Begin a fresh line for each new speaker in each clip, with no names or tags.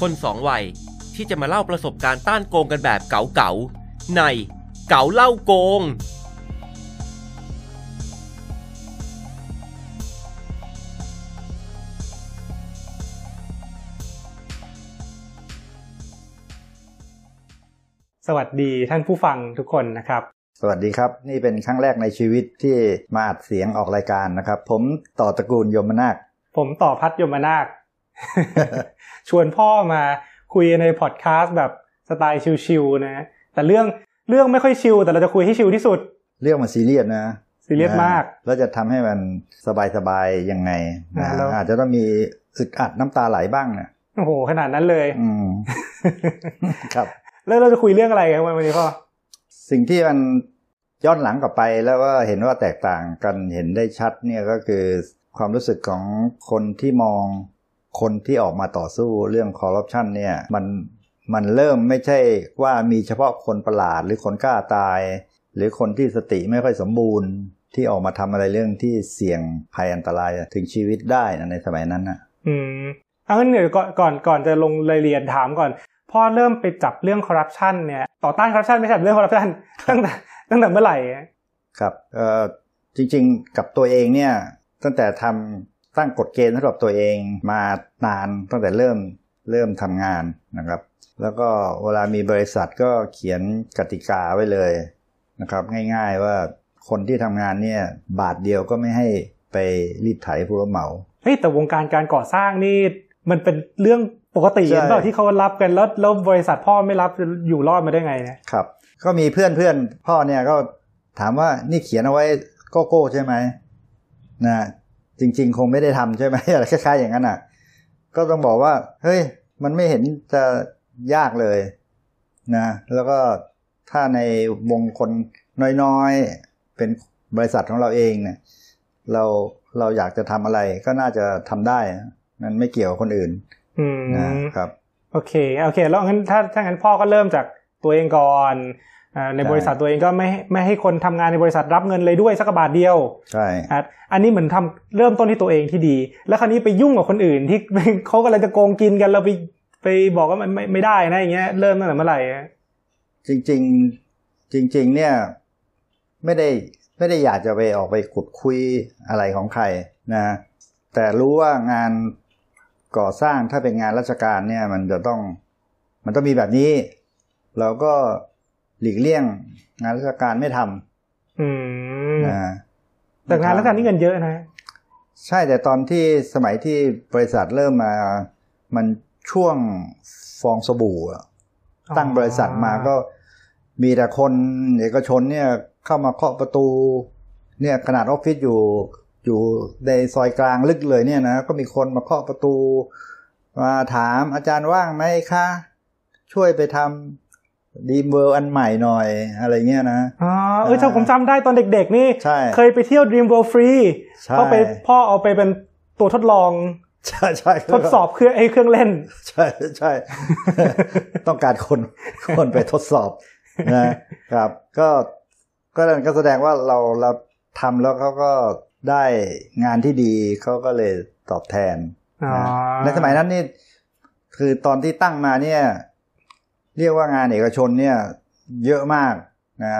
คนสองวัยที่จะมาเล่าประสบการณ์ต้านโกงกันแบบเก๋าๆในเก๋าเล่าโกง
สวัสดีท่านผู้ฟังทุกคนนะครับ
สวัสดีครับ นี่เป็นครั้งแรกในชีวิตที่มาอัดเสียงออกรายการนะครับ ผมต่อตระกูลยมนาค
ผมต่อภัสสร์ยมนาค ชวนพ่อมาคุยในพอดแคสต์แบบสไตล์ชิลๆนะ แต่เรื่องเรื่องไม่ค่อยชิลแต่เราจะคุยให้ชิลที่สุด
เรื่องมันซีเรียสนะ
ซีเรียสมาก
แล้วจะทำให้มันสบายๆยังไงนะ
อ่าแล้ว
อาจจะต้องมีอึดอัดน้ำตาไหลบ้างนะ
โอ้โหขนาดนั้นเลย
อืมครับ
แล้วเราจะคุยเรื่องอะไรกันวันนี้พ่อ
สิ่งที่มันย้อนหลังกลับไปแล้วว่าเห็นว่าแตกต่างกันเห็นได้ชัดเนี่ยก็คือความรู้สึกของคนที่มอง คนที่ออกมาต่อสู้เรื่องคอร์รัปชันเนี่ยมันมันเริ่มไม่ใช่ว่ามีเฉพาะคนประหลาดหรือคนกล้าตาย หรือคนที่สติไม่ค่อยสมบูรณ์ ที่ออกมาทำอะไรเรื่องที่เสี่ยงภัยอันตรายถึงชีวิตได้นะในสมัยนั้นนะ
อืมเอางั้นเดี๋ยวก่อนก่อนก่อนจะลงรายละเอียดถามก่อนพ่อเริ่มไปจับเรื่องคอร์รัปชันเนี่ยต่อต้านคอร์รัปชันไม่ใช่เรื่องคอร์รัปชันตั้งแต่ตั้งแต่เมื่อไหร่อะ
ครับเอ่อจริง ๆ กับตัวเองเนี่ยตั้งแต่ทำตั้งกฎเกณฑ์สำหรับตัวเองมานานตั้งแต่เริ่มเริ่มทำงานนะครับ แล้วก็เวลามีบริษัทก็เขียนกติกาไว้เลยนะครับ ง่ายๆว่าคนที่ทำงานเนี่ยบาทเดียวก็ไม่ให้ไปรีดไถผู้รับเหมา
เฮ้ยแต่วงการการก่อสร้างนี่มันเป็นเรื่องปกติ
ใช่
เห็นเปล่าที่เขารับกันแล้วแล้วบริษัทพ่อไม่รับอยู่รอดมาได้ไงเนี่ย
ครับ ก็มีเพื่อนเพื่อนๆพ่อเนี่ยก็ถามว่านี่เขียนเอาไว้โกโก้ใช่ไหมนะ จริง ๆ คงไม่ได้ทำใช่ไหมอะไรคล้ายๆอย่างนั้นอะ ก็ต้องบอกว่า เฮ้ย มันไม่เห็นจะยากเลยนะ แล้วก็ถ้าในวงคนน้อยๆ เป็นบริษัทของเราเองเนี่ย เราเราอยากจะทำอะไรก็น่าจะทำได้นะมันไม่เกี่ยวกับคนอื่น
อืม
นะครับ
โอเค โอเค แล้วงั้นถ้าถ้างั้นพ่อก็เริ่มจากตัวเองก่อนอ่า ใน
ใช่
บริษัทตัวเองก็ไม่ไม่ให้คนทำงานในบริษัทรับเงินเลยด้วยสักบาทเดียว
ใช่
อะอันนี้เหมือนทำเริ่มต้นที่ตัวเองที่ดี แล้วคราวนี้ไปยุ่งกับคนอื่นที่เขากำลังจะโกงกินกันเราไปไปบอกว่ามันไม่ไม่ได้นะอย่างเงี้ยเริ่มตั้งแต่เมื่อไหร่อะ
จริงๆจริง ๆ เนี่ย ไม่ได้ไม่ได้อยากจะไปออกไปขุดคุยอะไรของใครนะ แต่รู้ว่างานก่อสร้างถ้าเป็นงานราชการเนี่ย มันจะต้อง มันต้องมีแบบนี้ เราก็ หลีกเลี่ยง งานราชการไม่ท
อืมำ
นะ
แต่งานแล้วกันนี่เงินเยอะนะ
ใช่แต่ตอนที่สมัยที่บริษัทเริ่มมา มันช่วงฟองสบู่อะตั้งบริษัทมาก็มีแต่คนเอกชนเนี่ยเข้ามาเคาะประตู เนี่ยขนาดออฟฟิศอยู่อยู่ในซอยกลางลึกเลยเนี่ยนะก็มีคนมาเคาะประตู มาถามอาจารย์ว่างไหมคะ ช่วยไปทำ Dream World อันใหม่หน่อยอะไรเงี้ยนะ
อ๋อเออถ้าผมจำได้ตอนเด็กๆ นี่
ใช่
เคยไปเที่ยว Dream World ฟรี
ใช่
เขาไปพ่อเอาไปเป็นตัวทดลอง
ใช่ใช่
ทดสอบเครื่องไอ้เครื่องเล่น
ใช่ใช่ต้องการคนคนไปทดสอบนะครับ ก็ก็นั่นก็แสดงว่าเราเราทำแล้วเขาก็ได้งานที่ดีเขาก็เลยตอบแทน
อ๋อ
นะในสมัยนั้นนี่คือตอนที่ตั้งมาเนี่ย เรียกว่างานเอกชนเนี่ยเยอะมากนะ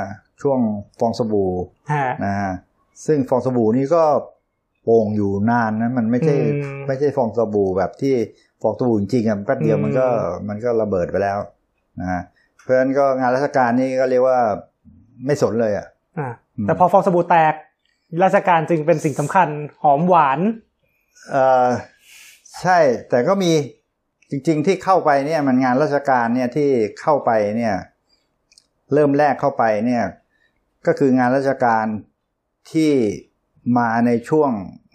ช่วงฟองสบู่
ฮะ
นะฮะซึ่งฟองสบู่นี่ก็โป่งอยู่นานนะมันไม่ใช่
อืม
ไม่ใช่ฟองสบู่แบบที่ฟองสบู่จริงๆอะแป๊บเดียว
อืม
มันก็มันก็ระเบิดไปแล้วนะฮะเพราะฉะนั้นก็งานราชการนี่ก็เรียกว่าไม่สนเลยอะ
อะ
อืม
แต่พอฟองสบู่แตก ราชการจึงเป็นสิ่งสำคัญหอมหวาน
เออใช่แต่ก็มี จริง ๆ ที่เข้าไปเนี่ยมันงานราชการเนี่ยที่เข้าไปเนี่ยเริ่มแรกเข้าไปเนี่ยก็คืองานราชการที่มาในช่วง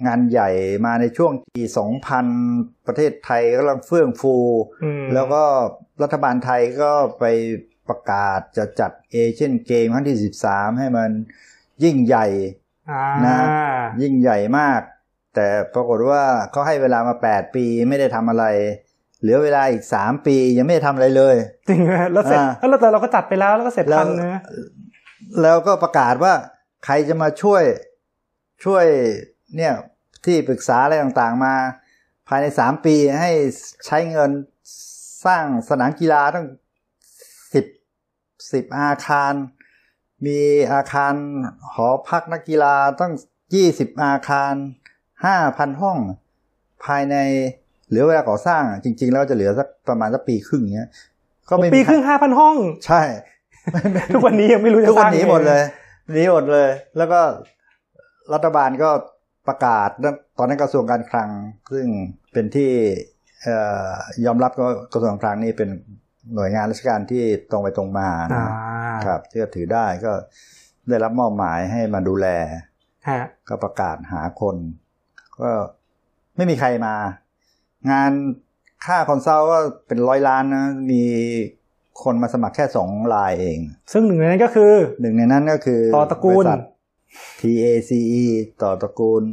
งานใหญ่มาในช่วงปี2000ประเทศไทยกำลังเฟื่องฟู
อืม
แล้วก็รัฐบาลไทยก็ไปประกาศจะจัดเอเชียนเกมครั้งที่13ให้มันยิ่งใหญ่
อ่า
นะยิ่งใหญ่มาก แต่ปรากฏว่าเขาให้เวลามา8ปีไม่ได้ทำอะไร เหลือเวลาอีก3ปียังไม่ได้ทำอะไรเลย
จริงไหมแล้วเสร็จ
อ่า
แล้วแต่เราก็จัดไปแล้วแล้วก็เสร็จ
แล้ว
ทันนะ
แล้วก็ประกาศว่าใครจะมาช่วยช่วยเนี่ยที่ปรึกษาอะไรต่างๆมา ภายใน3ปีให้ใช้เงินสร้างสนามกีฬาตั้งสิบสิบอาคาร มีอาคารหอพักนักกีฬาตั้งยี่สิบอาคารห้าพันห้อง ภายใน เหลือเวลาก่อสร้างอะจริง ๆ แล้วจะเหลือสักประมาณสักปีครึ่งเนี้ยก็ไม่มี
ปีครึ่งห้าพันห้อง
ใช่
ทุกวันนี้ยังไม่รู้จะ
ทุก
ส
วัน
ร้าง
หนี
ยังไง
หมดเลยหนีหมดเลย แล้วก็รัฐบาลก็ประกาศตอนนั้นกระทรวงการคลัง ซึ่งเป็นที่เอ่อยอมรับก็กระทรวงการคลังนี่เป็นหน่วยงานราชการที่ตรงไปตรงมา
อ่า
นะครับเชื่อถือได้ก็ได้รับมอบหมายให้มาดูแล
ฮะ
ก็ประกาศหาคน ก็ไม่มีใครมา งานค่าคอนซัลท์ก็เป็นร้อยล้านนะ มีคนมาสมัครแค่สองรายเอง
ซึ่งหนึ่งในนั้นก็คือ
หนึ่งในนั้นก็คือ
ต่อตระกูล
บริษัท TACE ต่อตระกูล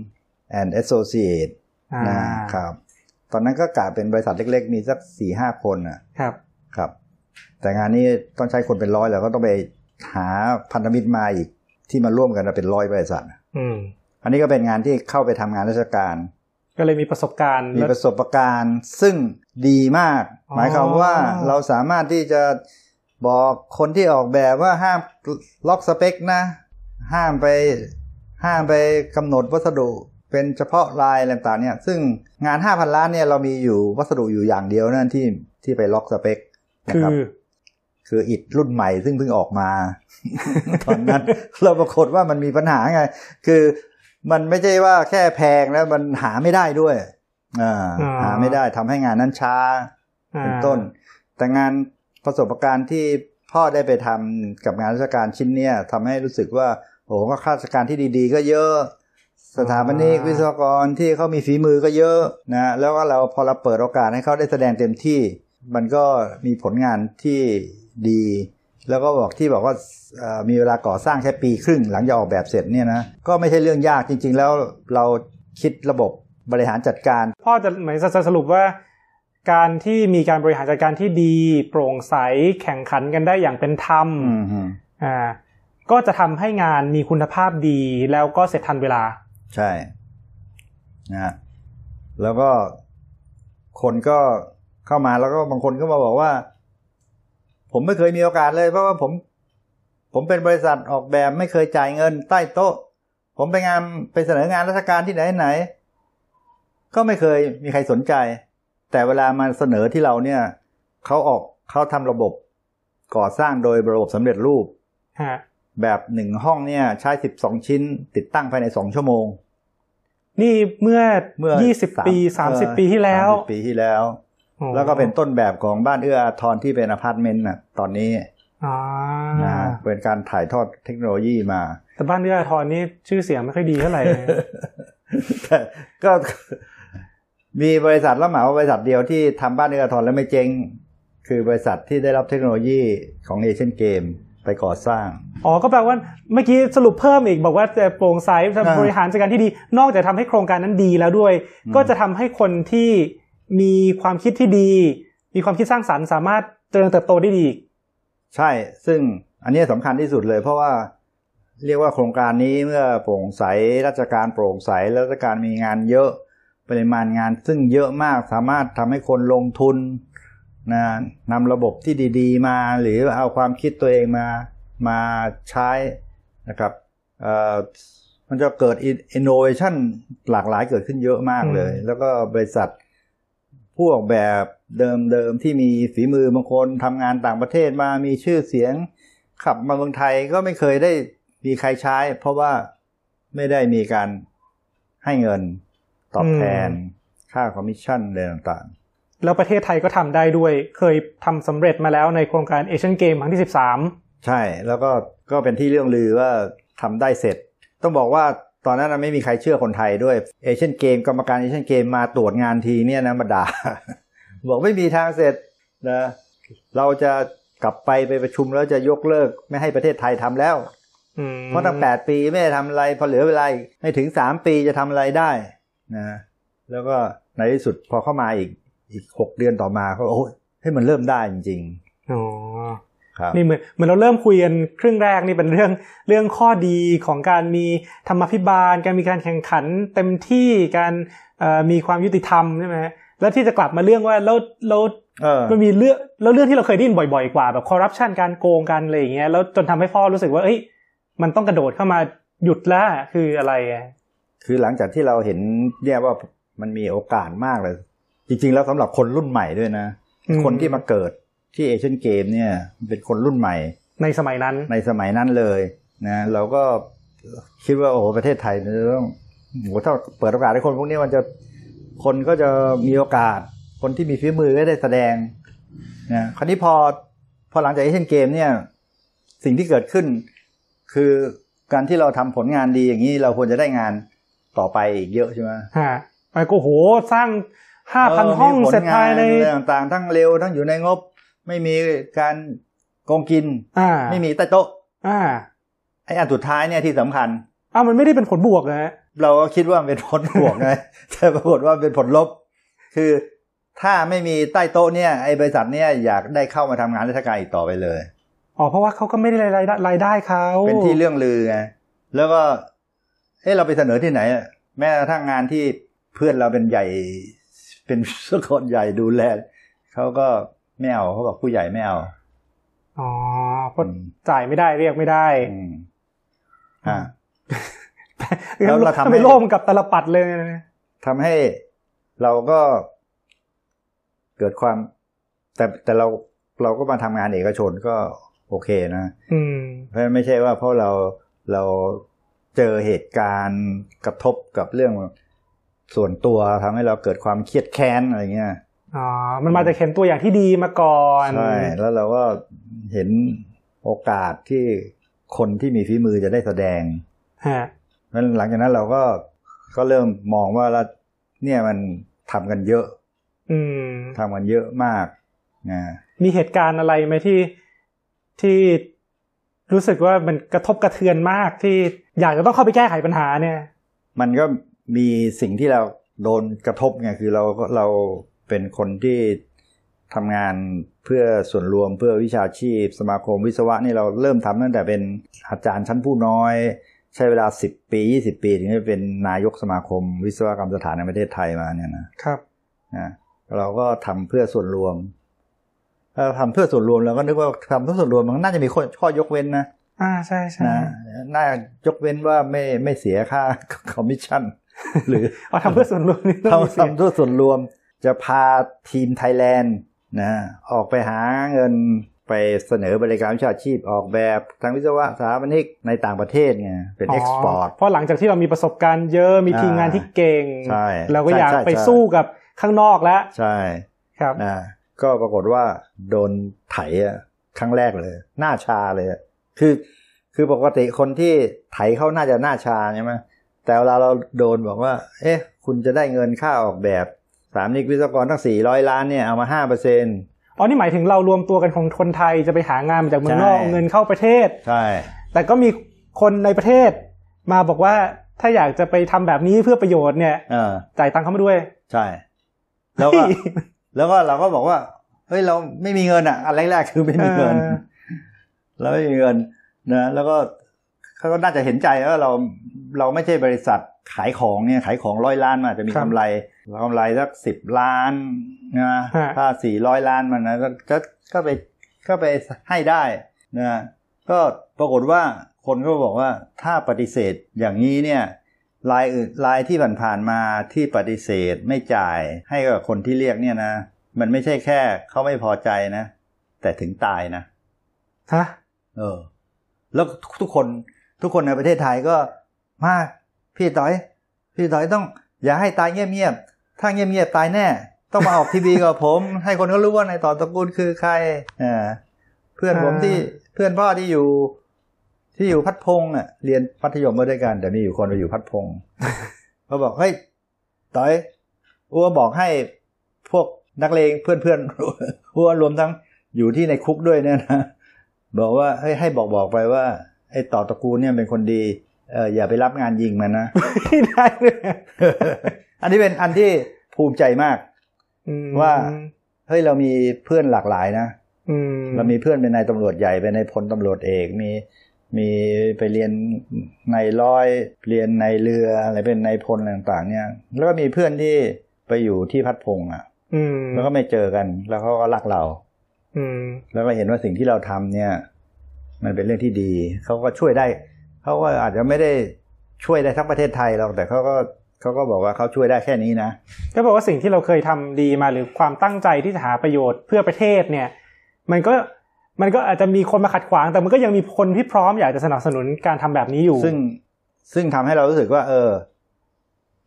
and Associate
อ่า
นะครับ ตอนนั้นก็กะเป็นบริษัทเล็ก ๆ มีสักสี่ห้าคนน่ะ
ครับ
ครับ แต่งานนี้ต้องใช้คนเป็นร้อยแล้วก็ต้องไปหาพันธมิตรมาอีกที่มาร่วมกันนะเป็นร้อยบริษัท
อืม
อันนี้ก็เป็นงานที่เข้าไปทำงานราชการ
ก็เลยมีประสบการณ์
มี
แล้ว
ประสบการณ์ ซึ่งดีมาก
อ๋อ
หมายความว่าเราสามารถที่จะบอกคนที่ออกแบบว่าห้ามล็อกสเปคนะ ห้ามไปห้ามไปกำหนดวัสดุเป็นเฉพาะลายอะไรต่างๆเนี่ย ซึ่งงาน 5,000 ล้านเนี่ยเรามีอยู่วัสดุอยู่อย่างเดียวนั่นที่ที่ไปล็อกสเปคนะ
คื
ครับ
อ
คืออิฐรุ่นใหม่ซึ่งเพิ่งออกมา ตอนนั้นเราปรากฏว่ามันมีปัญหาไง คือ มันไม่ใช่ว่าแค่แพงแล้วมันหาไม่ได้ด้วยอ่า
อ่า
หาไม่ได้ทำให้งานนั้นช้า
อ่า
เป็นต้น แต่งานประสบการณ์ที่พ่อได้ไปทำกับงานราชการชิ้นเนี้ยทำให้รู้สึกว่าโอ้โหก็ข้าราชการที่ดี ๆ ก็เยอะ สถาปนิกวิศวกรที่เขามีฝีมือก็เยอะนะแล้วก็เราพอเราเปิดโอกาสให้เขาได้แสดงเต็มที่ มันก็มีผลงานที่ดี แล้วก็บอกที่บอกว่าเอ่อมีเวลาก่อสร้างแค่ปีครึ่งหลังจากออกแบบเสร็จเนี่ยนะก็ไม่ใช่เรื่องยากจริง ๆ แล้วเราคิดระบบบริหารจัดการ
พ่อจะหมายจะสรุปว่า การที่มีการบริหารจัดการที่ดี โปร่งใสแข่งขันกันได้อย่างเป็นธรรม
อืมฮึ
อ่าก็จะทำให้งานมีคุณภาพดีแล้วก็เสร็จทันเวลา
ใช่นะฮะแล้วก็คนก็เข้ามาแล้วก็บางคนก็มาบอกว่า ผมไม่เคยมีโอกาสเลยเพราะว่าผม ผมเป็นบริษัทออกแบบไม่เคยจ่ายเงิน ใต้โต๊ะ ผมไปงานไปเสนองานราชการที่ไหนไหน ก็ไม่เคยมีใครสนใจ แต่เวลามาเสนอที่เราเนี่ยเขาออกเขาทำระบบก่อสร้างโดยระบบสำเร็จรูป
ฮะ
แบบหนึ่งห้องเนี่ย ใช้สิบสองชิ้น ติดตั้งภายในสองชั่วโมง
นี่เมื่อ
เมื่อ
ยี่สิบ
สาม
ปีสามสิบ
เออ
ปีที่แล้ว
30ปีที่แล้ว
อ๋อ
แล้วก็เป็นต้นแบบของบ้านเอื้ออาทรที่เป็นอพาร์ตเมนต์น่ะ ตอนนี้
อ่า
นะฮะเป็นการถ่ายทอดเทคโนโลยีมา
แต่บ้านเอื้ออาทรนี่ชื่อเสียงไม่ค่อยดีเท่าไหร่
แต่ก็มีบริษัทรับเหมาบริษัทเดียวที่ทำบ้านเอื้ออาทรแล้วไม่เจ๊งคือบริษัทที่ได้รับเทคโนโลยีของเอเชียนเกมไปก่อสร้าง
อ๋อ ก็แปลว่าเมื่อกี้สรุปเพิ่มอีกบอกว่าจะโปร่งใส
อ่า
ทำบริหารจัดการที่ดี นอกจากทำให้โครงการนั้นดีแล้วด้วย
อืม
ก็จะทำให้คนที่ มีความคิดที่ดี มีความคิดสร้างสรรค์สามารถเจริญเติบโตได้ดีอีก
ใช่ ซึ่งอันนี้สำคัญที่สุดเลย เพราะว่าเรียกว่าโครงการนี้เมื่อโปร่งใสราชการโปร่งใสแล้วราชการมีงานเยอะปริมาณงานซึ่งเยอะมากสามารถทำให้คนลงทุนนะนำระบบที่ดีๆ มา หรือเอาความคิดตัวเองมามาใช้นะครับเอ่อมันจะเกิด innovation หลากหลายเกิดขึ้นเยอะมากเลย
อืม
แล้วก็บริษัท ผู้ออกแบบเดิมๆที่มีฝีมือบางคนทำงานต่างประเทศมามีชื่อเสียง ขับมาเมืองไทยก็ไม่เคยได้มีใครใช้ เพราะว่าไม่ได้มีการให้เงินตอบแทนค่าคอมมิชชั่นอะไรต่าง
แล้วประเทศไทยก็ทำได้ด้วย เคยทำสำเร็จมาแล้วในโครงการเอเชียนเกมครั้งที่สิบสาม
ๆใช่แล้วก็ก็เป็นที่เรื่องลือว่าทำได้เสร็จ ต้องบอกว่า ตอนนั้นนะไม่มีใครเชื่อคนไทยด้วยเอเชียนเกมกรรมการเอเชียนเกมมาตรวจงานทีเนี่ยนะมาด่าบอกไม่มีทางเสร็จนะเราจะกลับไปไปประชุมแล้วจะยกเลิกไม่ให้ประเทศไทยทำแล้วเพราะตั้งแปดปีไม่ได้ทำอะไรพอเหลือเวลาอีกไม่ถึงสามปีจะทำอะไรได้นะแล้วก็ในที่สุดพอเข้ามาอีกอีกหกเดือนต่อมาเขาโอ้ยให้มันเริ่มได้จริง
อ๋อ
ๆครับ
นี่เหมือนเหมือนเราเริ่มคุยกันครึ่งแรกนี่เป็นเรื่องเรื่องข้อดีของการมีธรรมาภิบาล การมีการแข่งขันเต็มที่การเอ่อมีความยุติธรรมใช่ไหมแล้วที่จะกลับมาเรื่องว่าแล้วแล้ว
เออ
มันมีเรื่องแล้วเรื่องที่เราเคยได้ยินบ่อยๆกว่าแบบคอร์รัปชันการโกงกันอะไรอย่างเงี้ยแล้วจนทำให้พ่อรู้สึกว่าเอ้ยมันต้องกระโดดเข้ามาหยุดแล้วคืออะไรอะ
คือหลังจากที่เราเห็นเนี่ยว่ามันมีโอกาสมากเลย จริง ๆ แล้วสำหรับคนรุ่นใหม่ด้วยนะ
อืม
คนที่มาเกิด ที่เอเชียนเกมเนี่ยเป็นคนรุ่นใหม่
ในสมัยนั้น
ในสมัยนั้นเลยนะเราก็คิดว่าโอ้โหประเทศไทยเนี่ยต้องโอ้โหถ้าเปิดโอกาสให้คนพวกนี้มันจะคนก็จะมีโอกาส คนที่มีฝีมือก็ได้แสดงนะคราวนี้พอพอหลังจากเอเชียนเกมเนี่ย สิ่งที่เกิดขึ้น คือการที่เราทำผลงานดีอย่างนี้เราควรจะได้งานต่อไปอีกเยอะใช่ไหม
ฮะไปก็โหสร้างห้าพัน
เห้
อง
มีผล
เสร็จภายใน
งอะไรต่างๆ ทั้งเร็วทั้งอยู่ในงบ ไม่มีการโกงกิน
อ่า
ไม่มีใต้โต๊ะ
อ่า
ไอ้อันสุดท้ายเนี่ยที่สำคัญ
อ้าวมันไม่ได้เป็นผลบวกนะฮะ
เราก็คิดว่ามันเป็นผลบวกไงแต่ปรากฏว่าเป็นผลลบ คือถ้าไม่มีใต้โต๊ะเนี่ยไอ้บริษัทเนี่ยอยากได้เข้ามาทำงานราชการอีกต่อไปเลย
อ๋อเพราะว่าเขาก็ไม่ได้รายได้รายได้เขา
เป็นที่เรื่องลือไงแล้วก็เอ้เราไปเสนอที่ไหนอะแม้กระทั่งงานที่เพื่อนเราเป็นใหญ่ เป็นสกคนใหญ่ดูแลเขาก็ ไม่เอาเขาบอกผู้ใหญ่ไม่เอา
อ๋อเพราะ
อืม
จ่ายไม่ได้เรียกไม่ได้
อืมอ่าแล้วเราทำให้
ไปโล่มกับตลปัดเลยนะ
ทำให้เราก็เกิดความ แต่แต่เราเราก็มาทำงานเอกชนก็โอเคนะ
อืม
เพราะไม่ใช่ว่าเพราะเราเราเจอเหตุการณ์กระทบกับเรื่องส่วนตัวทำให้เราเกิดความเครียดแค้นอะไรเงี้ย
อ๋อ มันมาจากเห็นตัวอย่างที่ดีมาก่อน
ใช่แล้วเราก็เห็นโอกาสที่คนที่มีฝีมือจะได้แสดง
ฮะ
นั้นหลังจากนั้นเราก็ก็เริ่มมองว่าเราเนี่ยมันทำกันเยอะ
อืม
ทำกันเยอะมากนะ
มีเหตุการณ์อะไรไหมที่ที่รู้สึกว่ามันกระทบกระเทือนมากที่อยากจะต้องเข้าไปแก้ไขปัญหาเนี่ย
มันก็มีสิ่งที่เราโดนกระทบไงคือเราเรา เป็นคนที่ทำงานเพื่อส่วนรวมเพื่อวิชาชีพ สมาคมวิศวะนี่เราเริ่มทำตั้งแต่เป็นอาจารย์ชั้นผู้น้อย ใช้เวลาสิบปียี่สิบปี ถึงจะเป็นนายกสมาคม วิศวกรรมสถานในประเทศไทยมาเนี่ยนะครับนะเราก็ทำเพื่อส่วนรวมถ้าทำเพื่อส่วนรวมเราก็นึกว่าทำเพื่อส่วนรวมมันน่าจะมีข้อข้อยกเว้นนะ
อ่าใช่ใช่
นะน่ายกเว้นว่าไม่ไม่เสียค่าคอมมิชชั่น หรือ
เอาทำเพื่อส่วนรวมนี่ต้องมี
ทำ
เสียง
ทำด้วยส่วนรวม จะพาทีมไทยแลนด์นะออกไปหาเงินไปเสนอบริการวิชาชีพออกแบบทางวิศวะสถาปนิกในต่างประเทศไงเป็น export
เพราะหลังจากที่เรามีประสบการณ์เยอะมีทีมงานที่เก่ง
ใช่
เราก็อยาก
ใช่ใช่
ไป
ใช่
สู้กับข้างนอกแล้ว
ใช่
ครับ
นะก็ปรากฏว่าโดนไถอะครั้งแรกเลย หน้าชาเลยอะคือคือปกติคนที่ไถเขาน่าจะหน้าชาใช่ไหมแต่เวลาเราโดนบอกว่า เอ๊ะ คุณจะได้เงินค่าออกแบบ สามนิกวิศวกรตั้งสี่ร้อยล้านเนี่ยเอามาห้าเปอร์เซ็น
อ๋อนี่หมายถึงเรารวมตัวกันของคนไทยจะไปหางานมาจากเมืองนอก
ใช่
เอาเงินเข้าประเทศ
ใช่
แต่ก็มีคนในประเทศ มาบอกว่าถ้าอยากจะไปทำแบบนี้เพื่อประโยชน์เนี่ย
เออ
จ่ายตังค์เข้ามาด้วย
ใช่ แล้วก็แล้วก็เราก็บอกว่าเฮ้ยเราไม่มีเงินอะอันแรกๆคือไม่มีเงิน
เออ
เราไม่มีเงินนะแล้วก็เขาก็น่าจะเห็นใจว่าเราเราไม่ใช่บริษัทขายของเนี่ยขายของร้อยล้านมันอาจจะมี
ครับ
กำไร กำไรสักสิบล้านนะ
ฮะ
ถ้าสี่ร้อยล้านมันนะก็ก็ก็ไปก็ไปให้ได้นะก็ปรากฏว่าคนก็บอกว่าถ้าปฏิเสธอย่างนี้เนี่ยรายอื่นรายที่ผ่านๆมาที่ปฏิเสธไม่จ่ายให้กับคนที่เรียกเนี่ยนะ มันไม่ใช่แค่เขาไม่พอใจนะ แต่ถึงตายนะ
ฮะ
เออ แล้วทุกคนทุกคนในประเทศไทยก็มาพี่ต้อย พี่ต้อยต้อง อย่าให้ตายเงียบๆ ถ้าเงียบๆตายแน่ ต้องมาออกทีวีกับผม ให้คนเขารู้ว่าในายต่อตระกูลคือใครอ่าเพื่อนผมที่เพื่อนพ่อที่อยู่ ที่อยู่พัดพงษ์อะ เรียนมัธยมมาด้วยกันแต่มีอยู่คนไปอยู่พัดพงษ์เขาบอกเฮ้ยต้อยอ้วบอกให้พวกนักเลงเพื่อนๆอ้วรวมทั้งอยู่ที่ในคุกด้วยเนี่ยนะบอกว่าให้ให้บอกบอกไปว่าไอ้ต่อตระกูลเนี่ยเป็นคนดีเอออย่าไปรับงานยิงมันนะ
ไม่ได้เลย
อันนี้เป็นอันที่ภูมิใจมาก
อืม
ว่าเฮ้ยเรามีเพื่อนหลากหลายนะ
อืม
เรามีเพื่อนเป็นนายตำรวจใหญ่เป็นนายพลตำรวจเอกมีมีไปเรียนในร้อยเรียนในเรืออะไรเป็นนายพลอะไรต่างๆ เนี่ย แล้วก็มีเพื่อนที่ไปอยู่ที่พัดพงษ์อะ
อืม
แล้วก็ไม่เจอกัน แล้วเขาก็รักเรา
อืม
แล้วก็เห็นว่าสิ่งที่เราทำเนี่ย มันเป็นเรื่องที่ดี เขาก็ช่วยได้ เขาก็อาจจะไม่ได้ช่วยได้ทั้งประเทศไทยหรอกแต่เขาก็ เขาก็บอกว่าเขาช่วยได้แค่นี้นะ
ก็บอกว่าสิ่งที่เราเคยทำดีมาหรือความตั้งใจที่จะหาประโยชน์เพื่อประเทศเนี่ย มันก็มันก็อาจจะมีคนมาขัดขวาง แต่มันก็ยังมีคนที่พร้อมอยากจะสนับสนุนการทำแบบนี้อยู่
ซึ่งซึ่งทำให้เรารู้สึกว่า เออ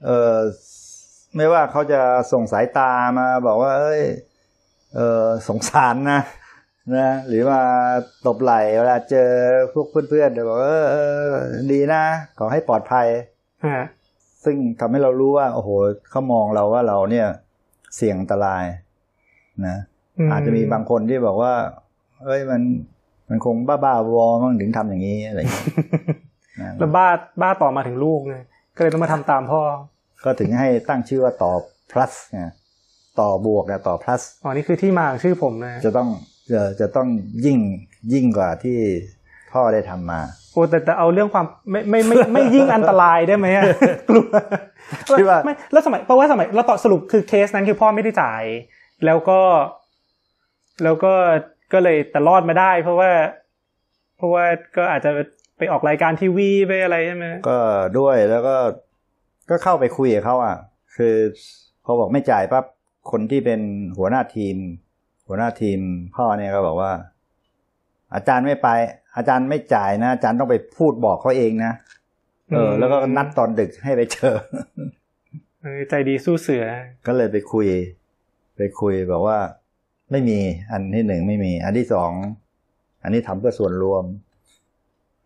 เออไม่ว่าเขาจะส่งสายตามาบอกว่า เอ้ย เออสงสารนะนะหรือมาตบไหล่เวลาเจอพวกเพื่อนๆจะบอกว่าเออเออดีนะ ขอให้ปลอดภัย
ฮะ
ซึ่งทำให้เรารู้ว่า โอ้โหเขามองเราว่าเราเนี่ย เสี่ยงอันตราย นะอาจจะมีบางคนที่บอกว่า เอ้ยมัน มันคงบ้าๆวอๆมั้งถึงทำอย่างนี้อะไรอย่างเงี้ยนะ
แล้วบ้าบ้าต่อมาถึงลูกไงก็เลยต้องมาทำตามพ่อ
ก็ถึงให้ตั้งชื่อว่าต่อ plus ไงต่อบวกนะต่อ plus
อ๋อนี่คือที่มาของชื่อผมนะ
จะต้องจะจะต้องยิ่งยิ่งกว่าที่ พ่อได้ทำมา
โอ้แต่แต่เอาเรื่องความไม่ไม่ไม่ไม่ยิ่งอันตรายได้ไหมอะกลัว
คิดว่า
ไม่แล้วสมัยเพราะว่าสมัยเราต่อสรุปคือเคสนั้นคือพ่อไม่ได้จ่าย แล้วก็ แล้วก็ก็เลยแต่รอดมาได้ เพราะว่า เพราะว่าก็อาจจะไปออกรายการทีวีไปอะไรใช่ไหม
ก็ด้วยแล้วก็ก็เข้าไปคุยกับเขาอะ คือพอบอกไม่จ่ายปั๊บคนที่เป็นหัวหน้าทีม หัวหน้าทีมพ่อเนี่ยก็บอกว่า อาจารย์ไม่ไป อาจารย์ไม่จ่ายนะ อาจารย์ต้องไปพูดบอกเขาเองนะเออ แล้วก็นัดตอนดึกให้ไปเจอ
เออใจดีสู้เสือ
ก็เลยไปคุย ไปคุยบอกว่า ไม่มี อันที่หนึ่งไม่มี อันที่สอง อันนี้ทำเพื่อส่วนรวม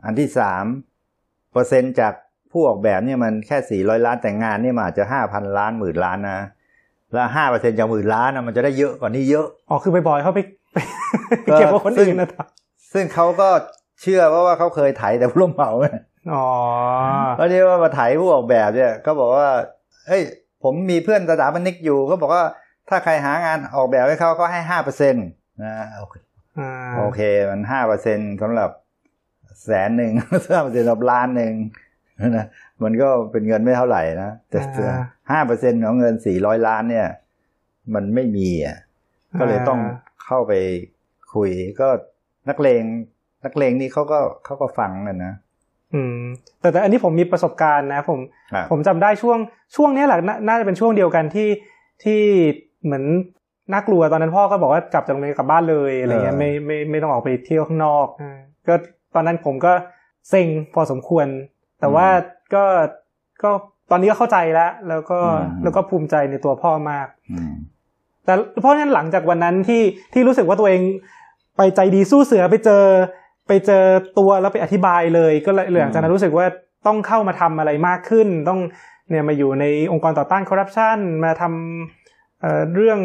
อันที่สามเปอร์เซ็นจากผู้ออกแบบเนี่ยมันแค่สี่ร้อยล้านแต่งานเนี่ยมันอาจจะห้าพันล้านหมื่นล้านนะแล้วห้าเปอร์เซ็นจากหมื่นล้านนะมันจะได้เยอะกว่านี้เยอะ
อ๋อ คือบ่อยๆเขาไปไป
ก็
เก็บว่าคน
ซึ่ง
อื่นนะ
ซึ่งเขาก็เชื่อว่าว่าเขาเคยไถแต่ผู้รับเหมาไง
อ๋อ
แล้วที่ว่ามาไถผู้ออกแบบเนี่ยก็บอกว่าเฮ้ยผมมีเพื่อนสถาปนิกอยู่เขาบอกว่าถ้าใครหางานออกแบบให้เขาก็ให้ห้าเปอร์เซ็นต์นะโอเค
อ่า
โอเคมันห้าเปอร์เซ็นสำหรับแสนหนึ่งห้าเปอร์เซ็นต์สำหรับล้านหนึ่งนะมันก็เป็นเงินไม่เท่าไหร่นะแต่ห้าเปอร์เซ็นของเงินสี่ร้อยล้านเนี่ย มันไม่มีอะก็เลยต้องเข้าไปคุยก็ นักเลงนักเลงนี่เขาก็เขาก็ฟังกันนะ
อืมแต่แต่อันนี้ผมมีประสบการณ์นะ ผม
ครับ
ผมจำได้ช่วงช่วงเนี้ยแหละนาน่าจะเป็นช่วงเดียวกันที่ที่เหมือนน่ากลัวตอนนั้นพ่อก็บอกว่ากลับจากโรงเรียนกลับบ้านเลยอะไรเงี้ย
เออ
ไม่ไม่ไม่ต้องออกไปเที่ยวข้างนอกอ่าก็ตอนนั้นผมก็เซ็งพอสมควร แต่ว่าก็ก็ตอนนี้ก็เข้าใจแล้ว แล้วก็แล้วก็ภูมิใจในตัวพ่อมาก
อืม
แต่เพราะฉะนั้นหลังจากวันนั้นที่ที่รู้สึกว่าตัวเอง ไปใจดีสู้เสือไปเจอ ไปเจอตัวแล้วไปอธิบายเลย ก็เลยหลังจากนั้นรู้สึกว่าต้องเข้ามาทำอะไรมากขึ้น ต้องเนี่ยมาอยู่ในองค์กรต่อต้านคอร์รัปชันมาทำเอ่อเรื่อง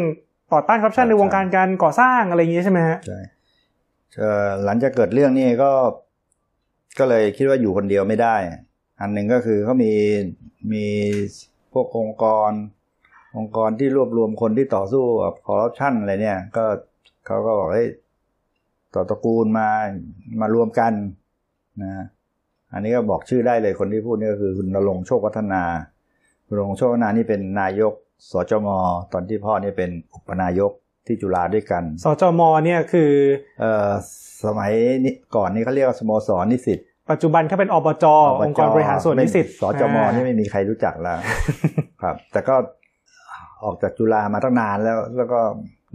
ต่อต้านคอร์รัปชันในวงการการก่อสร้างอะไรอย่างนี้ใช่ไหมฮะ
ใช่เอ่อหลังจากเกิดเรื่องนี้ก็ ก็เลยคิดว่าอยู่คนเดียวไม่ได้ อันหนึ่งก็คือเขามีมีพวกองค์กร องค์กรที่รวบรวมคนที่ต่อสู้กับคอร์รัปชันอะไรเนี่ย ก็เขาก็บอกเฮ้ย ต่อตระกูลมามารวมกันนะอันนี้ก็บอกชื่อได้เลยคนที่พูดนี่ก็คือคุณนรงค์โชควัฒนาคุณนรงค์โชควัฒนานี่เป็นนายกสจม ตอนที่พ่อนี่เป็นอุปนายกที่จุฬาด้วยกัน
สจมเนี่ยคือ
เอ่อสมัยนี้ก่อนนี้เขาเรียกว่าสโมสรนิสิต
ปัจจุบันเขาเป็นอบจองค์กรบริหารส่วนนิสิต
สจมนี่ไม่มีใครรู้จักแล้วครับ แต่ก็ออกจากจุฬามาตั้งนานแล้วแล้วก็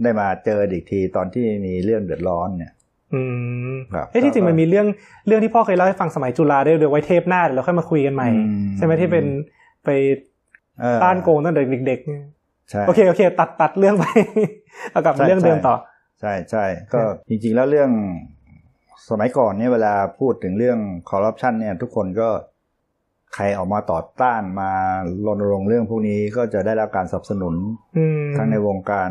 ได้มาเจออีกทีตอนที่มีเรื่องเดือดร้อนเนี่ย
อืม
ครับ
เอ้ยที่จริงมันมีเรื่องเรื่องที่พ่อเคยเล่าให้ฟังสมัยจุฬาได้วยเดี๋ยวไว้เทปหน้าเดี๋ยวเราค่อยมาคุยกันใหม่
อืม
ใช่ไหมที่เป็นไป
เออ
ต้านโกงตั้งแต่เด็กๆเนี่ย
ใช่
โอเคโอเค ตัดตัดเรื่องไปเอากลับมา
ใช่
เรื่องเดิมต่อ
ใช่ใช่ก็จริง ๆ แล้วเรื่องสมัยก่อนเนี่ยเวลาพูดถึงเรื่องคอร์รัปชันเนี่ย ทุกคนก็ใครออกมาต่อต้านมารณรงค์เรื่องพวกนี้ก็จะได้รับการสนับสนุน
อืม
ทั้งในวงการ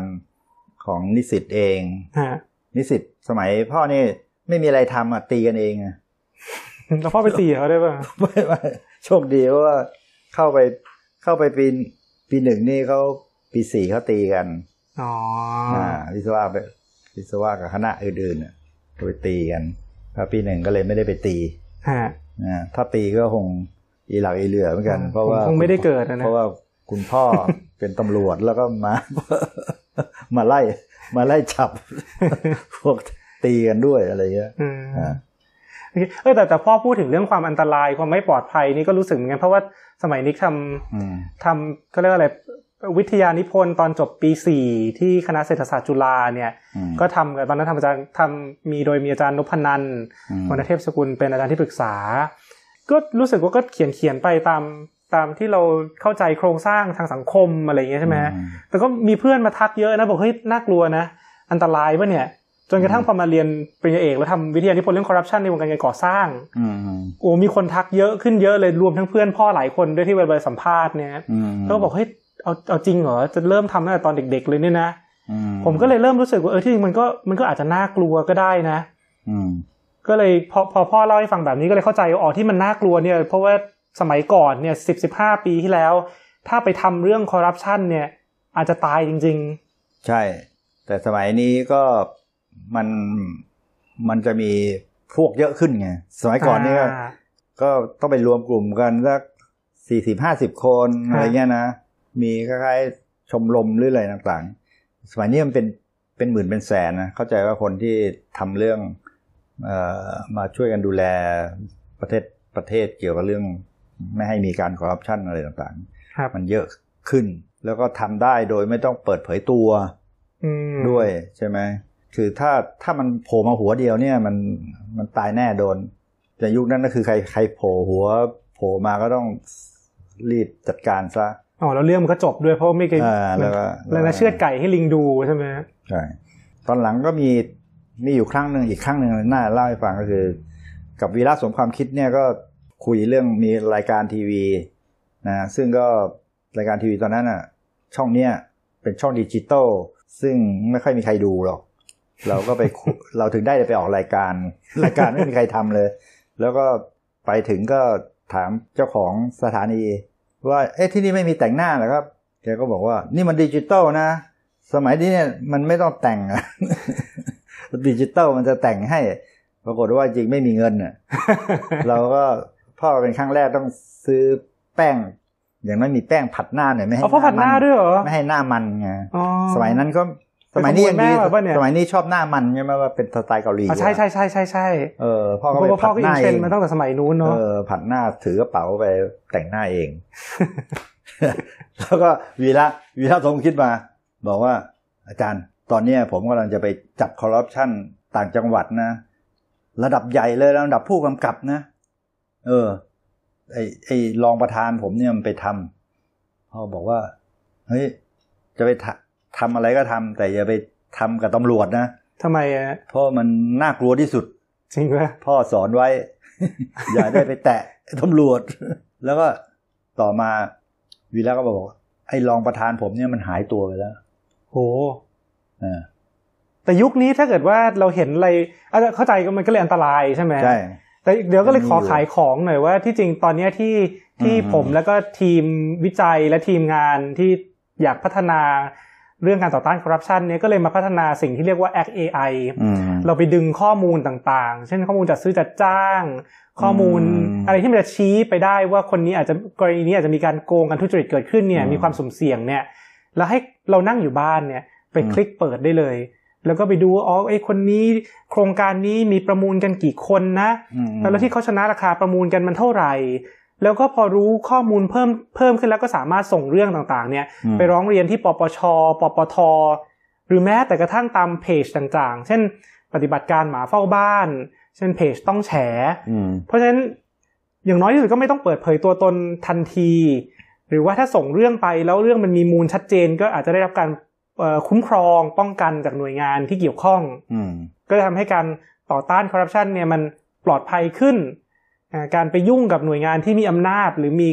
ของนิสิตเอง
ฮะ
นิสิตสมัยพ่อนี่ไม่มีอะไรทำอะตีกันเองอะ
แล้วพ่อไปตีเขาได้ป่ะ
ไม่ไม่โชคดีเพราะว่าเข้าไปเข้าไปปีปีหนึ่งนี่เขาปีสี่เขาตีกัน
อ๋อ
อ่าวิศวะไปวิศวะกับคณะอื่นๆน่ะก็ไปตีกันพอปีหนึ่งก็เลยไม่ได้ไปตี
ฮะ
นะถ้าตีก็คงอีหลักอีเหลือเหมือนกัน
อ่า
เพราะว่า
คงไม่ได้เกิดอะนะ
เพราะว่าคุณพ่อเป็นตำรวจแล้วก็มา มาไล่ มาไล่จับ พวกตีกันด้วยอะไรเงี้ย
อืม
อ่า
โอเคเออแต่แต่พ่อพูดถึงเรื่องความอันตรายความไม่ปลอดภัยนี่ก็รู้สึกเหมือนกันเพราะว่าสมัยนิกทำ
อืม
ทำก็เรียกว่าอะไรวิทยานิพนธ์ตอนจบปีสี่ที่คณะเศรษฐศาสตร์จุฬาเนี่ย
อืม
ก็ทำกันตอนนั้นทำอาจารย์ทำมีโดยมีอาจารย์นพนันท์
อืม
วรรณเทพสกุลเป็นอาจารย์ที่ปรึกษา ก็รู้สึกว่าก็เขียนเขียนไปตาม ตามที่เราเข้าใจโครงสร้างทางสังคมอะไรอย่างเงี้ยใช่ไหม
อืม
แต่ก็มีเพื่อนมาทักเยอะนะบอกเฮ้ยน่ากลัวนะ อันตรายปะเนี่ย จนกระทั่งพอมาเรียนปริญญาเอกแล้วทำวิทยานิพนธ์เรื่องคอร์รัปชันในวงการการก่อสร้าง
อืมอืม
โอ้มีคนทักเยอะขึ้นเยอะเลยรวมทั้งเพื่อนพ่อหลายคนด้วยที่เวลาสัมภาษณ์เนี่ย
อืม
แล้วก็บอกเฮ้ยเอาเอาจริงเหรอจะเริ่มทำตั้งแต่ตอนเด็ก ๆ เลยเนี่ยนะ
อื
ผมก็เลยเริ่มรู้สึกว่าเออที่จริงมันก็มันก็อาจจะน่ากลัวก็ได้นะ
อืม
ก็เลยพอพอพ่อเล่าให้ฟังแบบนี้ก็เลยเข้าใจว่าอ๋อที่มันน่ากลัวเนี่ย เพราะว่า สมัยก่อนเนี่ยสิบสิบห้าปีที่แล้ว ถ้าไปทำเรื่องคอร์รัปชันเนี่ย อาจจะตายจริง
ใช่ แต่สมัยนี้ก็มันมันจะมีพวกเยอะขึ้นไง สมัย
ๆ
ก่อนนี่ก็าก็ต้องไปรวมกลุ่มกันสักสี่สิบห้าสิบคน
ฮะ
อะไรเงี้ยนะ มีคล้ายๆชมรมหรืออะไรต่างๆ สมัยนี้มันเป็นเป็นหมื่นเป็นแสนนะ เข้าใจว่าคนที่ทำเรื่องเอ่อมาช่วยกันดูแลประเทศประเทศเกี่ยวกับเรื่อง ไม่ให้มีการคอร์รัปชันอะไรต่าง
ครับ
ๆมันเยอะขึ้น แล้วก็ทำได้โดยไม่ต้องเปิดเผยตัว
อืม
ด้วยใช่ไหมคือถ้าถ้ามันโผล่มาหัวเดียวเนี่ยมันมันตายแน่โดน แต่ยุคนั้นก็คือใครใครโผล่หัว โผล่มาก็ต้องรีบจัดการซะ
อ๋อแล้วเรื่องมันก็จบด้วยเพราะไม่เคย
อ่าแล้วก็
แล้วนะเชือดไก่ให้ลิงดูใช่ไหม
ใช่ตอนหลังก็มีมีอยู่ครั้งหนึ่งอีกครั้งหนึ่งน่าเล่าให้ฟังก็คือ กับวีระสมความคิดเนี่ยก็ คุยเรื่องมีรายการทีวีนะซึ่งก็รายการทีวีตอนนั้นอะ ช่องเนี้ยเป็นช่องดิจิตอลซึ่งไม่ค่อยมีใครดูหรอก เราก็ไปเราถึงได้ไปออกรายการ รายการไม่มีใครทำเลย แล้วก็ไปถึงก็ถามเจ้าของสถานี ว่าเอ๊ะที่นี่ไม่มีแต่งหน้าเหรอครับแกก็บอกว่านี่มันดิจิตอลนะ สมัยนี้เนี่ยมันไม่ต้องแต่งดิจิตอลมันจะแต่งให้ ปรากฏว่าจริงไม่มีเงินอะเราก็ พ่อเป็นครั้งแรกต้องซื้อแป้ง อย่างน้อยมีแป้งผัดหน้าหน่อยไม่ให้
เอาพ่อผัดหน้าด้วยเหรอ
ไม่ให้หน้ามันไง
อ๋อ
สมัยนั้นก็สมัยนี้ยังดี
ไปขโมยแม่มาปะเนี่ย
สมัยนี้ชอบหน้ามันใช่ไหมว่าเป็นสไตล์เกาหลี
อ๋อใช่ใช่ใช่ใช่ใช่
เออพ่อ
เพ
ก็ไป
ราะว่าพ่
ผั
อ
ด
ก็
ห
อิน
น้า
เทร
เอนง
ด์มาตั้งแต่สมัยนู้น
เอ
เนาะ
อผัดหน้าถือกระเป๋าไปแต่งหน้าเอง แล้วก็วีระวีระสมคิดมา บอกว่า อาจารย์ ตอนเนี้ยผมกำลังจะไปจับคอร์รัปชันต่างจังหวัดนะ ระดับใหญ่เลยระดับผู้กำกับนะ เออ ไอไอรองประธานผมเนี่ยมันไปทำพ่อบอกว่า เฮ้ย จะไปทำทำอะไรก็ทำแต่อย่าไปทำกับตำรวจนะ
ทำไมอะ
เพราะมันน่ากลัวที่สุด
จริงไหม
พ่อสอนไว้ อย่าได้ไปแตะตำรวจ แล้วก็ต่อมาวีระก็บอกว่าไอ้รองประธานผมเนี่ยมันหายตัวไปแล้ว
โห
อ่า
แต่ยุคนี้ถ้าเกิดว่าเราเห็นอะไรอะเข้าใจก็มันก็เลยอันตรายใช่ไหม
ใช่
แต่เดี๋ยวก็เลยขอ
มันมีอยู่
ขายของหน่อยว่าที่จริงตอนเนี้ยที่ที่
อืม
ผมแล้วก็ทีมวิจัยและทีมงานที่อยากพัฒนาเรื่องการต่อต้านคอร์รัปชันเนี่ยก็เลยมาพัฒนาสิ่งที่เรียกว่า Act AI
อืม
เราไปดึงข้อมูลต่างๆ เช่นข้อมูลจัดซื้อจัดจ้าง ข้อมูล
อืม
อะไรที่มันจะชี้ไปได้ว่าคนนี้อาจจะกรณีนี้อาจจะมีการโกงการทุจริตเกิดขึ้นเนี่ย
อืม
มีความสุ่มเสี่ยงเนี่ย แล้วให้เรานั่งอยู่บ้านเนี่ยไป
อืม
คลิกเปิดได้เลย แล้วก็ไปดูว่าอ๋อไอ้คนนี้โครงการนี้มีประมูลกันกี่คนนะ
อืม
แล้วที่เขาชนะราคาประมูลกันมันเท่าไหร่ แล้วก็พอรู้ข้อมูลเพิ่มเพิ่มขึ้นแล้วก็สามารถส่งเรื่องต่างๆ เนี่ย
อืม
ไปร้องเรียนที่ปปช ปปท หรือแม้แต่กระทั่งตามเพจต่างๆ เช่น ปฏิบัติการหมาเฝ้าบ้าน เช่นเพจต้องแฉ
อืม
เพราะฉะนั้นอย่างน้อยที่สุดก็ไม่ต้องเปิดเผยตัวตนทันที หรือว่าถ้าส่งเรื่องไปแล้วเรื่องมันมีมูลชัดเจน ก็อาจจะได้รับการเอ่อ คุ้มครองป้องกันจากหน่วยงานที่เกี่ยวข้อง
อืม
ก็จะทำให้การต่อต้านคอร์รัปชันเนี่ยมันปลอดภัยขึ้นอ่าการไปยุ่งกับหน่วยงานที่มีอำนาจ หรือมี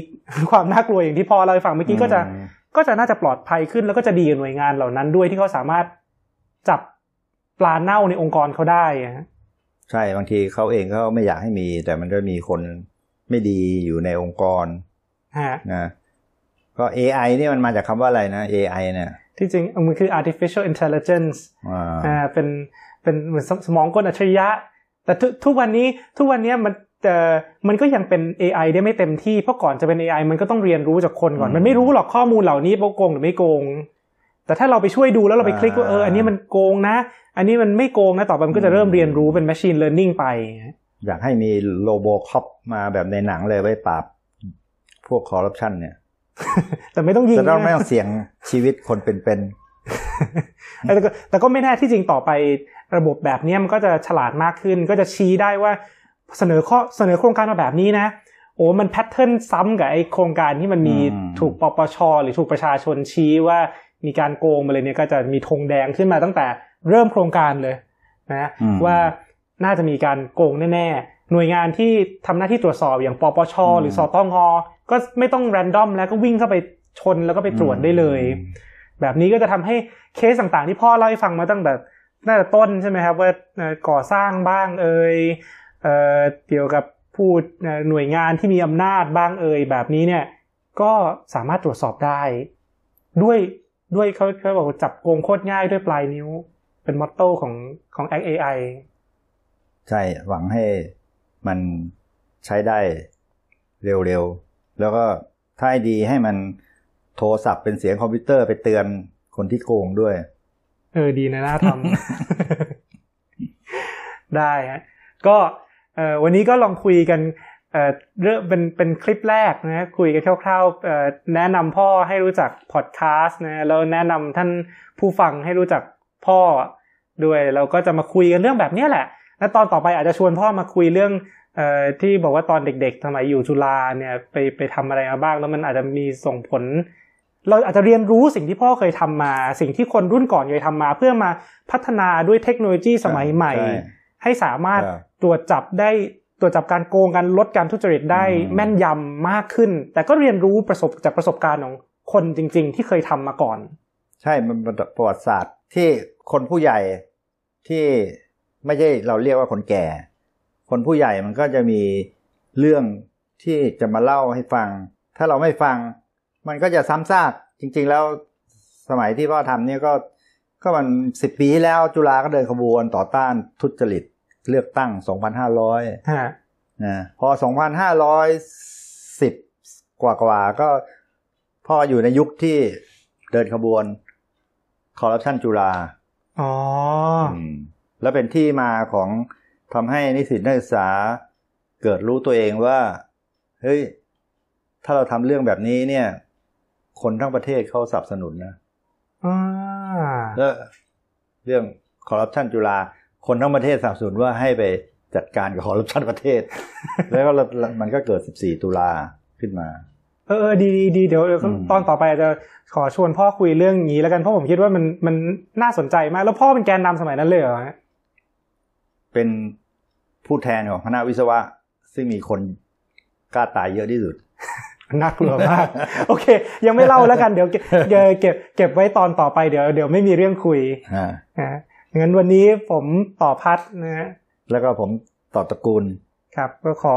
ความน่ากลัวอย่างที่พอเราไปฟังเมื่อกี้ก็จะ
อืม
ก็จะน่าจะปลอดภัยขึ้น แล้วก็จะดีกับหน่วยงานเหล่านั้นด้วยที่เขาสามารถจับปลาเน่าในองค์กรเขาได้อะฮะ
ใช่บางทีเขาเองเขาไม่อยากให้มี แต่มันก็มีคนไม่ดีอยู่ในองค์กร
ฮะ
นะก็ AI นี่มันมาจากคำว่าอะไรนะ AI เนี่ย
ที่จริงมันคือ artificial intelligence
อ่า
อ่าเป็นเป็นเหมือนสสมองกลอัจฉริยะ แต่ทุกทุกวันนี้ทุกวันนี้มันแต่มันก็ยังเป็น AI ได้ไม่เต็มที่เพราะก่อนจะเป็น AI มันก็ต้องเรียนรู้จากคนก่อน
อืม
มันไม่รู้หรอกข้อมูลเหล่านี้โกงหรือไม่โกง แต่ถ้าเราไปช่วยดูแล้วเราไปคลิกว่า
อ่า
เอออันนี้มันโกงนะ อันนี้มันไม่โกงนะต่อไปมันก็จะเริ่มเรียนรู้เป็น machine learning ไป
อยากให้มีโลโบคอปมาแบบในหนังเลยไว้ปราบพวกคอร์รัปชันเนี่ย
แต่ไม่ต้องยิง
จะต้อง
นะ
ไม่ต้องเสี่ยงชีวิตคนเป็น
แต่ก็แต่ก็ไม่แน่ที่จริงต่อไประบบแบบเนี้ยมันก็จะฉลาดมากขึ้น ก็จะชี้ได้ว่าเสนอข้อเสนอโครงการมาแบบนี้นะโอ้มันแพทเทิร์นซ้ำกับไอโครงการที่มันมี
อืม
ถูกปปช หรือถูกประชาชนชี้ว่ามีการโกงมาเลยเนี่ยก็จะมีธงแดงขึ้นมาตั้งแต่เริ่มโครงการเลยนะ
อืม
ว่าน่าจะมีการโกงแน่ๆหน่วยงานที่ทำหน้าที่ตรวจสอบอย่างปปช หรือสตง ก็ไม่ต้องแรนดอมแล้วก็วิ่งเข้าไปชนแล้วก็ไปตรวจได้เลย แบบนี้ก็จะทำให้เคสต่างๆ ที่พ่อเล่าให้ฟังมาตั้งแต่น่าจะต้นใช่ไหมครับ ว่าเอ่อก่อสร้างบ้างเอ่ยเอ่อเกี่ยวกับพูดเอ่อหน่วยงานที่มีอำนาจบ้างเอ่ยแบบนี้เนี่ย ก็สามารถตรวจสอบได้ ด้วยด้วยเขาเขาบอกว่าจับโกงโคตรง่ายด้วยปลายนิ้ว เป็นมอตโต้ของของ Act AI
ใช่หวังให้มันใช้ได้เร็วๆ แล้วก็ถ้าให้ดีให้มันโทรศัพท์เป็นเสียงคอมพิวเตอร์ไปเตือนคนที่โกงด้วย
เออดีนะน่าทำได้ฮะก็เอ่อวันนี้ก็ลองคุยกันเอ่อเรื่องเป็นเป็นคลิปแรกนะคุยกันคร่าวๆเอ่อแนะนำพ่อให้รู้จักพอดแคสต์นะแล้วแนะนำท่านผู้ฟังให้รู้จักพ่อด้วยเราก็จะมาคุยกันเรื่องแบบเนี้ยแหละ แล้วตอนต่อไปอาจจะชวนพ่อมาคุยเรื่อง เอ่อที่บอกว่าตอนเด็กๆสมัยอยู่จุฬาเนี่ยไปไปทำอะไรมาบ้าง แล้วมันอาจจะมีส่งผล เราอาจจะเรียนรู้สิ่งที่พ่อเคยทำมา สิ่งที่คนรุ่นก่อนเคยทำมา เพื่อมาพัฒนาด้วยเทคโนโลยีสมัยใหม่
ใช่
ให้สามารถ
ครับ
ตรวจจับได้ตรวจจับการโกงการลดการทุจริตได้
อืม
แม่นยำมากขึ้น แต่ก็เรียนรู้ประสบจากประสบการณ์ของคนจริง ๆ ที่เคยทำมาก่อน
ใช่มันเป็นประวัติศาสตร์ที่คนผู้ใหญ่ที่ไม่ใช่เราเรียกว่าคนแก่ คนผู้ใหญ่มันก็จะมีเรื่องที่จะมาเล่าให้ฟัง ถ้าเราไม่ฟัง มันก็จะซ้ำซาก จริง ๆ แล้วสมัยที่พ่อทำเนี่ยก็ก็มันสิบปีที่แล้วจุฬาก็เดินขบวนต่อต้านทุจริตเลือกตั้ง 2,500
ฮะ
นะพอ 2,510 กว่ากว่าๆก็พ่ออยู่ในยุคที่เดินขบวนคอร์รัปชันจุฬา
อ๋อ
อืมแล้วเป็นที่มาของ ทำให้นิสิตนักศึกษาเกิดรู้ตัวเองว่า เฮ้ย ถ้าเราทำเรื่องแบบนี้เนี่ย คนทั้งประเทศเขาสนับสนุนนะ
อ่า
แล้วเรื่องคอร์รัปชันจุฬาคนทั้งประเทศสนับสนุนว่าให้ไปจัดการกับคอร์รัปชันประเทศ แล้วก็มันก็เกิด 14 ตุลาขึ้นมา
เออเออดีดีดีเดี๋ยวเดี๋ยว
อืม
ตอนต่อไปอาจจะขอชวนพ่อคุยเรื่องนี้แล้วกันเพราะผมคิดว่ามันมันน่าสนใจมาก แล้วพ่อเป็นแกนนำสมัยนั้นเลยเหรอฮะ
เป็น ผู้แทนของคณะวิศวะ ซึ่งมีคนกล้าตายเยอะที่สุด
น่ากลัวมาก โอเค ยังไม่เล่าแล้วกันเดี๋ยวเก็บเก็บเก็บเก็บไว้ตอนต่อไปเดี๋ยวเดี๋ยวไม่มีเรื่องคุย
อ่า
นะงั้นวันนี้ผมต่อพัดนะฮะ
แล้วก็ผมต่อตระกูล
ครับ ก็ขอ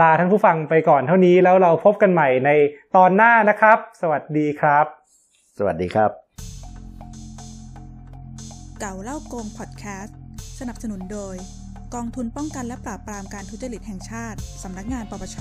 ลาท่านผู้ฟังไปก่อนเท่านี้แล้วเราพบกันใหม่ในตอนหน้านะครับ สวัสดีครับ
สวัสดีครับ
เก่าเล่าโกงพอดแคสต์สนับสนุนโดย กองทุนป้องกันและปราบปรามการทุจริตแห่งชาติ สำนักงานปปช